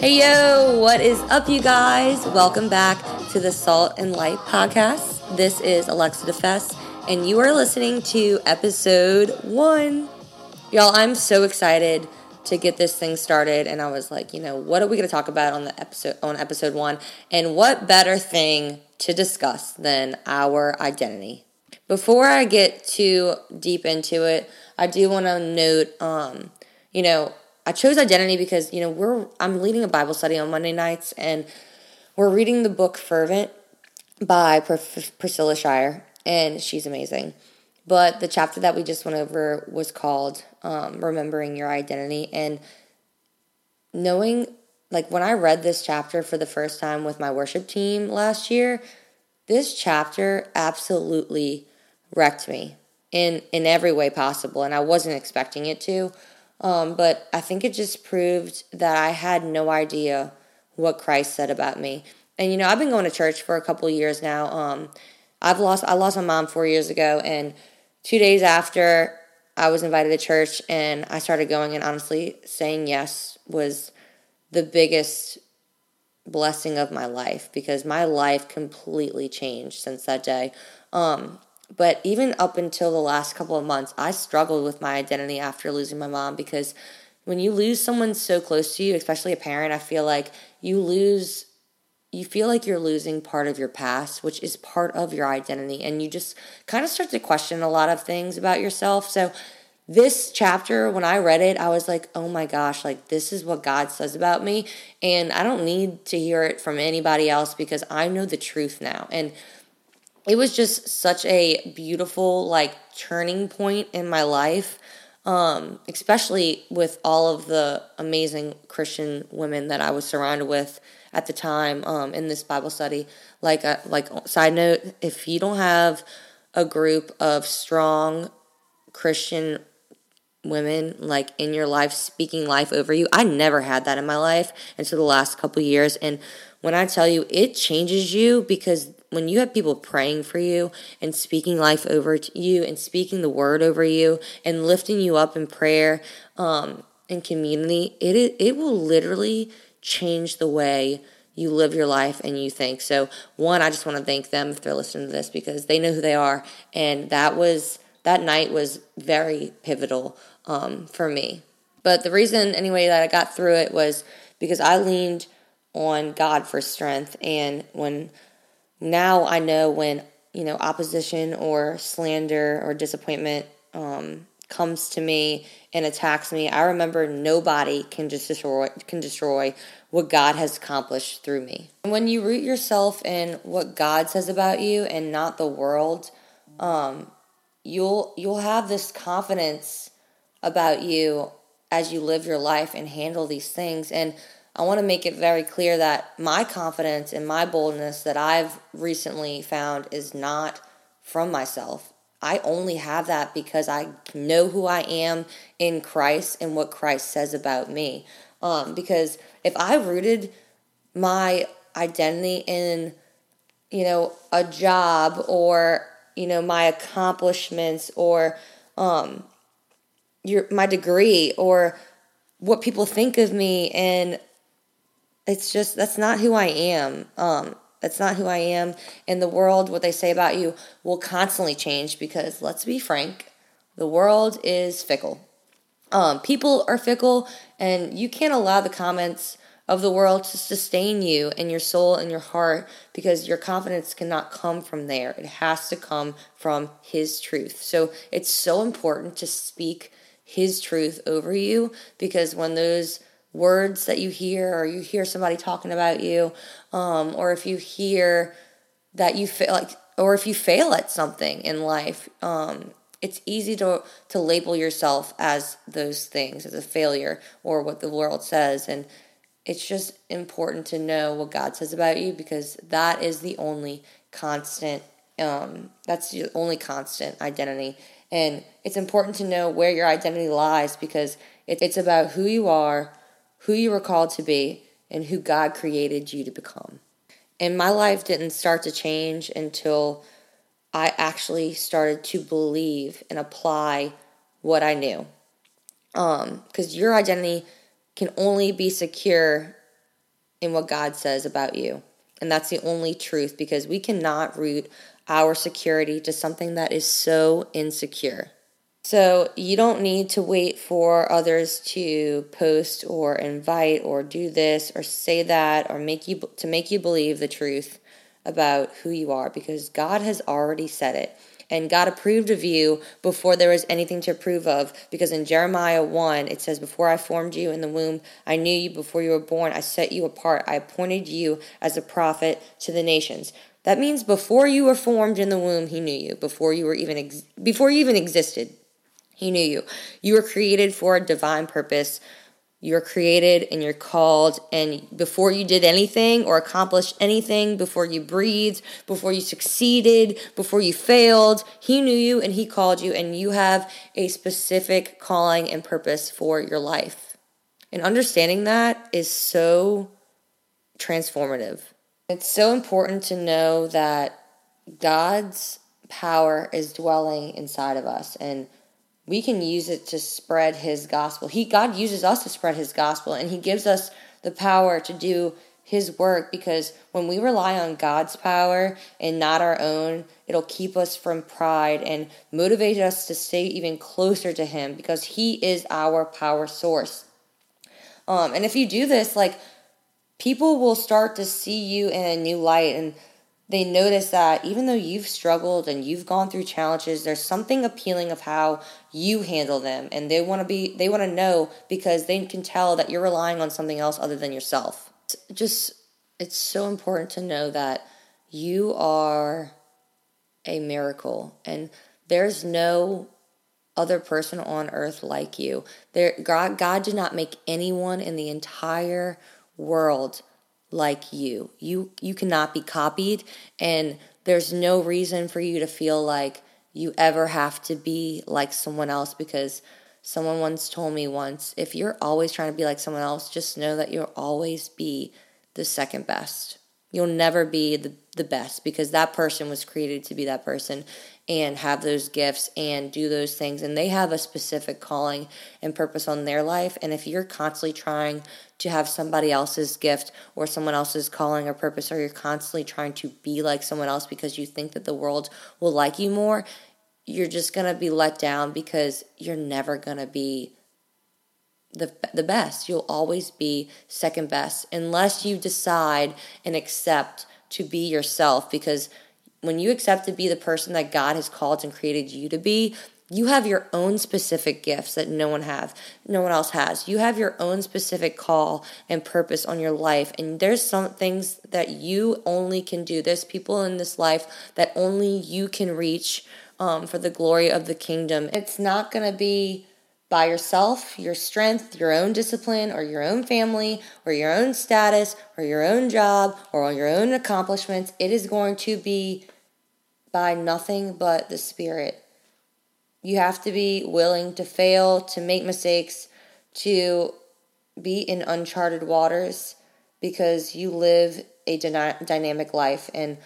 Hey yo, what is up, you guys? Welcome back to the Salt and Light podcast. This is Alexa DeFest, and you are listening to episode one. Y'all, I'm so excited to get this thing started, and I was like, you know, what are we going to talk about on the episode on episode one? And what better thing to discuss than our identity? Before I get too deep into it, I do want to note, um, you know, I chose identity because you know we're I'm leading a Bible study on Monday nights and we're reading the book Fervent by Priscilla Shirer and she's amazing. But the chapter that we just went over was called um, "Remembering Your Identity" and knowing like when I read this chapter for the first time with my worship team last year, this chapter absolutely wrecked me in in every way possible and I wasn't expecting it to. Um, but I think it just proved that I had no idea what Christ said about me. And you know, I've been going to church for a couple years now. Um, I've lost I lost my mom four years ago, and two days after I was invited to church, and I started going. And honestly, saying yes was the biggest blessing of my life because my life completely changed since that day. Um, but even up until the last couple of months, I struggled with my identity after losing my mom because when you lose someone so close to you, especially a parent, I feel like you lose you feel like you're losing part of your past, which is part of your identity, and you just kind of start to question a lot of things about yourself. So, this chapter, when I read it, I was like, oh my gosh, like this is what God says about me, and I don't need to hear it from anybody else because I know the truth now. And it was just such a beautiful like turning point in my life um, especially with all of the amazing christian women that i was surrounded with at the time um, in this bible study. Like uh, like side note if you don't have a group of strong christian women like in your life speaking life over you i never had that in my life until the last couple years. And when i tell you it changes you because when you have people praying for you and speaking life over you and speaking the word over you and lifting you up in prayer um, and community, it it will literally change the way you live your life and you think. So, one, I just want to thank them if they're listening to this because they know who they are, and that was that night was very pivotal um, for me. But the reason, anyway, that I got through it was because I leaned on God for strength, and when now I know when you know opposition or slander or disappointment um, comes to me and attacks me. I remember nobody can just destroy can destroy what God has accomplished through me. And when you root yourself in what God says about you and not the world, um, you'll you'll have this confidence about you as you live your life and handle these things and I want to make it very clear that my confidence and my boldness that I've recently found is not from myself. I only have that because I know who I am in Christ and what Christ says about me. Um, because if I rooted my identity in, you know, a job or, you know, my accomplishments or um, your my degree or what people think of me and it's just that's not who I am. Um, that's not who I am. In the world, what they say about you will constantly change because let's be frank, the world is fickle. Um, people are fickle, and you can't allow the comments of the world to sustain you and your soul and your heart because your confidence cannot come from there. It has to come from His truth. So it's so important to speak His truth over you because when those words that you hear or you hear somebody talking about you um, or if you hear that you fail like or if you fail at something in life um, it's easy to to label yourself as those things as a failure or what the world says. And it's just important to know what God says about you because that is the only constant um, that's the only constant identity. And it's important to know where your identity lies because it, it's about who you are who you were called to be, and who God created you to become. And my life didn't start to change until I actually started to believe and apply what I knew. Um, because your identity can only be secure in what God says about you. And that's the only truth because we cannot root our security to something that is so insecure. So you don't need to wait for others to post or invite or do this or say that or make you to make you believe the truth about who you are because God has already said it. And God approved of you before there was anything to approve of. Because in Jeremiah 1, it says, Before I formed you in the womb, I knew you. Before you were born, I set you apart. I appointed you as a prophet to the nations. That means before you were formed in the womb, He knew you. Before you were even ex- before you even existed, He knew you. You were created for a divine purpose you're created and you're called, and before you did anything or accomplished anything, before you breathed, before you succeeded, before you failed, He knew you and He called you, and you have a specific calling and purpose for your life. And understanding that is so transformative. It's so important to know that God's power is dwelling inside of us. And we can use it to spread his gospel. He God uses us to spread his gospel and he gives us the power to do his work because when we rely on God's power and not our own, it'll keep us from pride and motivate us to stay even closer to him because he is our power source. Um, and if you do this, like people will start to see you in a new light and they notice that even though you've struggled and you've gone through challenges, there's something appealing of how you handle them. And they want to be, they want to know because they can tell that you're relying on something else other than yourself. It's just, it's so important to know that you are a miracle and there's no other person on earth like you. There, God, God did not make anyone in the entire world like you. You you cannot be copied and there's no reason for you to feel like you ever have to be like someone else because someone once told me once if you're always trying to be like someone else just know that you'll always be the second best. You'll never be the the best because that person was created to be that person and have those gifts and do those things. And they have a specific calling and purpose on their life. And if you're constantly trying to have somebody else's gift or someone else's calling or purpose or you're constantly trying to be like someone else because you think that the world will like you more you're just going to be let down because you're never going to be the the best. You'll always be second best unless you decide and accept to be yourself because when you accept to be the person that God has called and created you to be, you have your own specific gifts that no one have no one else has. You have your own specific call and purpose on your life and there's some things that you only can do. There's people in this life that only you can reach um, for the glory of the kingdom. It's not to be by yourself your strength your own discipline or your own family or your own status or your own job or your own accomplishments it is going to be by nothing but the Spirit. You have to be willing to fail, to make mistakes, to be in uncharted waters because you live a dyna- dynamic life. And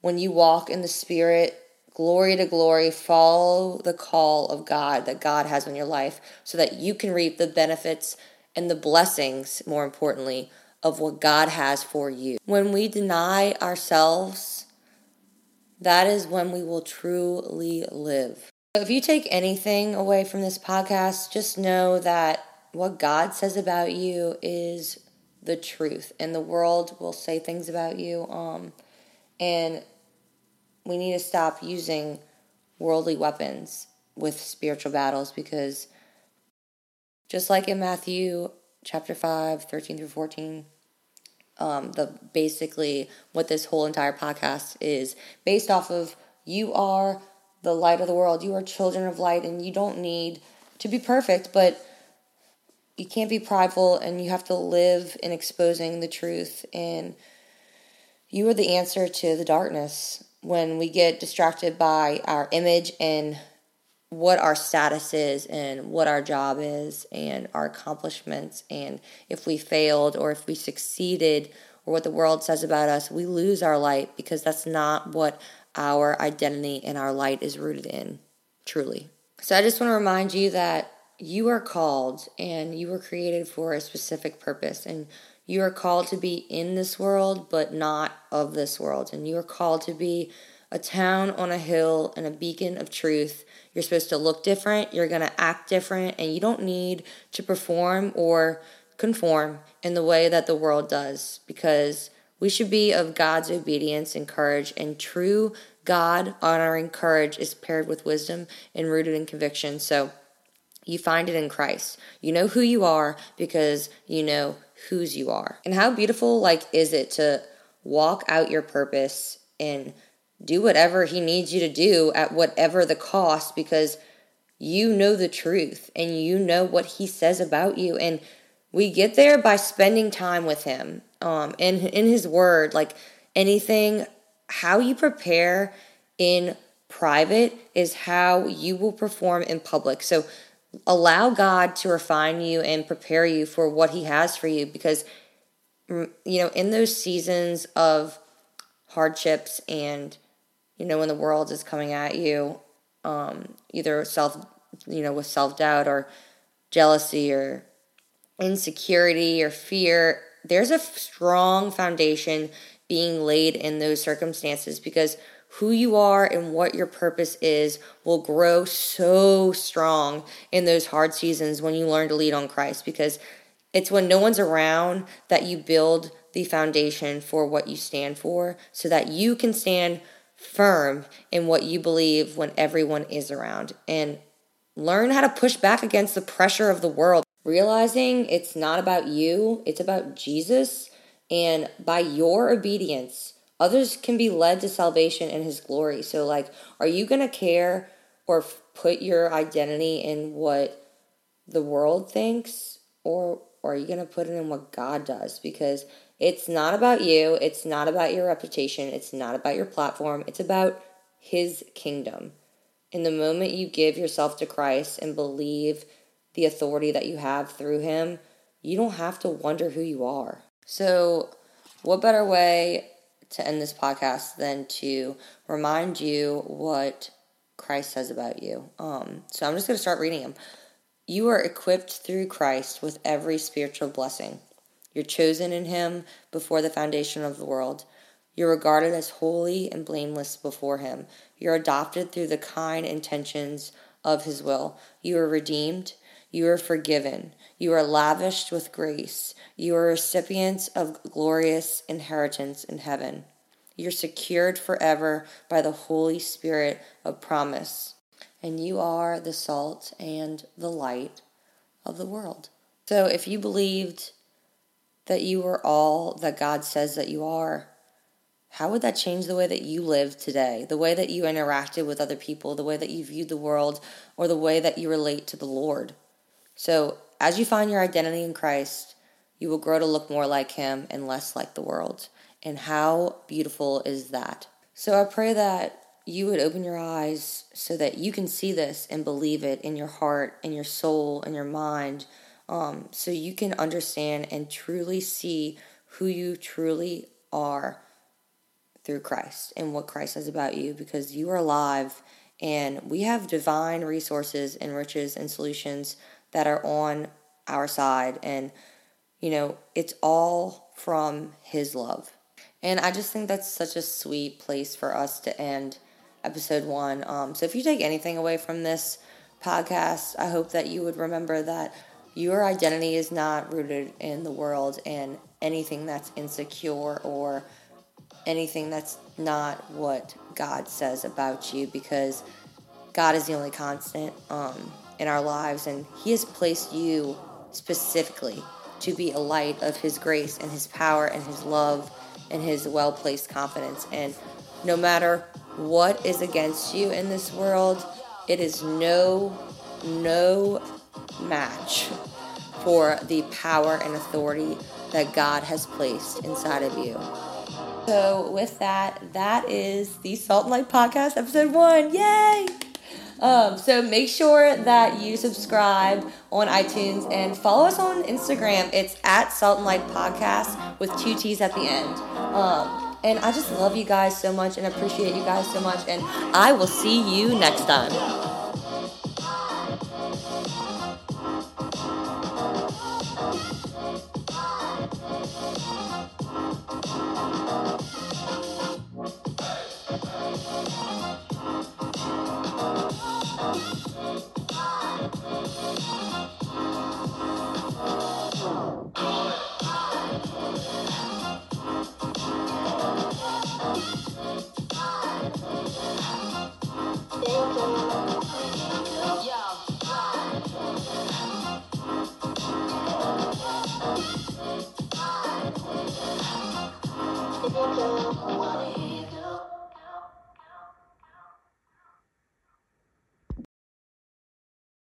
when you walk in the Spirit, glory to glory, follow the call of God that God has on your life so that you can reap the benefits and the blessings, more importantly, of what God has for you. When we deny ourselves, that is when we will truly live. If you take anything away from this podcast, just know that what God says about you is the truth, and the world will say things about you. Um, and we need to stop using worldly weapons with spiritual battles because just like in Matthew chapter 5, 13 through 14, um, the basically what this whole entire podcast is based off of you are the light of the world. You are children of light and you don't need to be perfect but you can't be prideful and you have to live in exposing the truth and you are the answer to the darkness when we get distracted by our image and what our status is and what our job is and our accomplishments and if we failed or if we succeeded or what the world says about us, we lose our light because that's not what our identity and our light is rooted in, truly. So I just want to remind you that you are called and you were created for a specific purpose and You are called to be in this world, but not of this world. And you are called to be a town on a hill and a beacon of truth. You're supposed to look different, you're going to act different, and you don't need to perform or conform in the way that the world does because we should be of God's obedience and courage, and true God honoring courage is paired with wisdom and rooted in conviction. So you find it in Christ. You know who you are because you know whose you are. And how beautiful like is it to walk out your purpose and do whatever he needs you to do at whatever the cost because you know the truth and you know what he says about you and we get there by spending time with him um in in his word like anything how you prepare in private is how you will perform in public so allow God to refine you and prepare you for what he has for you because mm, you know in those seasons of hardships and you know, when the world is coming at you, um, either self, you know, with self doubt or jealousy or insecurity or fear, there's a strong foundation being laid in those circumstances because who you are and what your purpose is will grow so strong in those hard seasons when you learn to lead on Christ because it's when no one's around that you build the foundation for what you stand for so that you can stand firm in what you believe when everyone is around and learn how to push back against the pressure of the world. Realizing it's not about you, it's about Jesus. And by your obedience, others can be led to salvation and his glory. So, like, are you going to care or put your identity in what the world thinks? Or, or are you going to put it in what God does? Because it's not about you, it's not about your reputation, it's not about your platform, it's about His kingdom. In the moment you give yourself to Christ and believe the authority that you have through Him, you don't have to wonder who you are. So, what better way to end this podcast than to remind you what Christ says about you? Um, so, I'm just going to start reading them. You are equipped through Christ with every spiritual blessing. You're chosen in Him before the foundation of the world. You're regarded as holy and blameless before Him. You're adopted through the kind intentions of His will. You are redeemed. You are forgiven. You are lavished with grace. You are recipients of glorious inheritance in heaven. You're secured forever by the Holy Spirit of promise. And you are the salt and the light of the world. So if you believed that you were all that God says that you are, how would that change the way that you live today, the way that you interacted with other people, the way that you viewed the world, or the way that you relate to the Lord? So, as you find your identity in Christ, you will grow to look more like Him and less like the world. And how beautiful is that? So, I pray that you would open your eyes so that you can see this and believe it in your heart, in your soul, in your mind um, so you can understand and truly see who you truly are through Christ and what Christ says about you because you are alive and we have divine resources and riches and solutions that are on our side. And you know it's all from his love. And i just think that's such a sweet place for us to end episode one. Um, so if you take anything away from this podcast i hope that you would remember that your identity is not rooted in the world and anything that's insecure or anything that's not what God says about you because God is the only constant. Um, in our lives and He has placed you specifically to be a light of His grace and His power and His love and His well placed confidence. And no matter what is against you in this world, it is no, no match for the power and authority that God has placed inside of you. So, with that, that is the Salt and Light Podcast, episode one. Yay! Um, so make sure that you subscribe on iTunes and follow us on Instagram. It's at Salt and Light Podcast with two T's at the end. Um, and I just love you guys so much and appreciate you guys so much. And I will see you next time.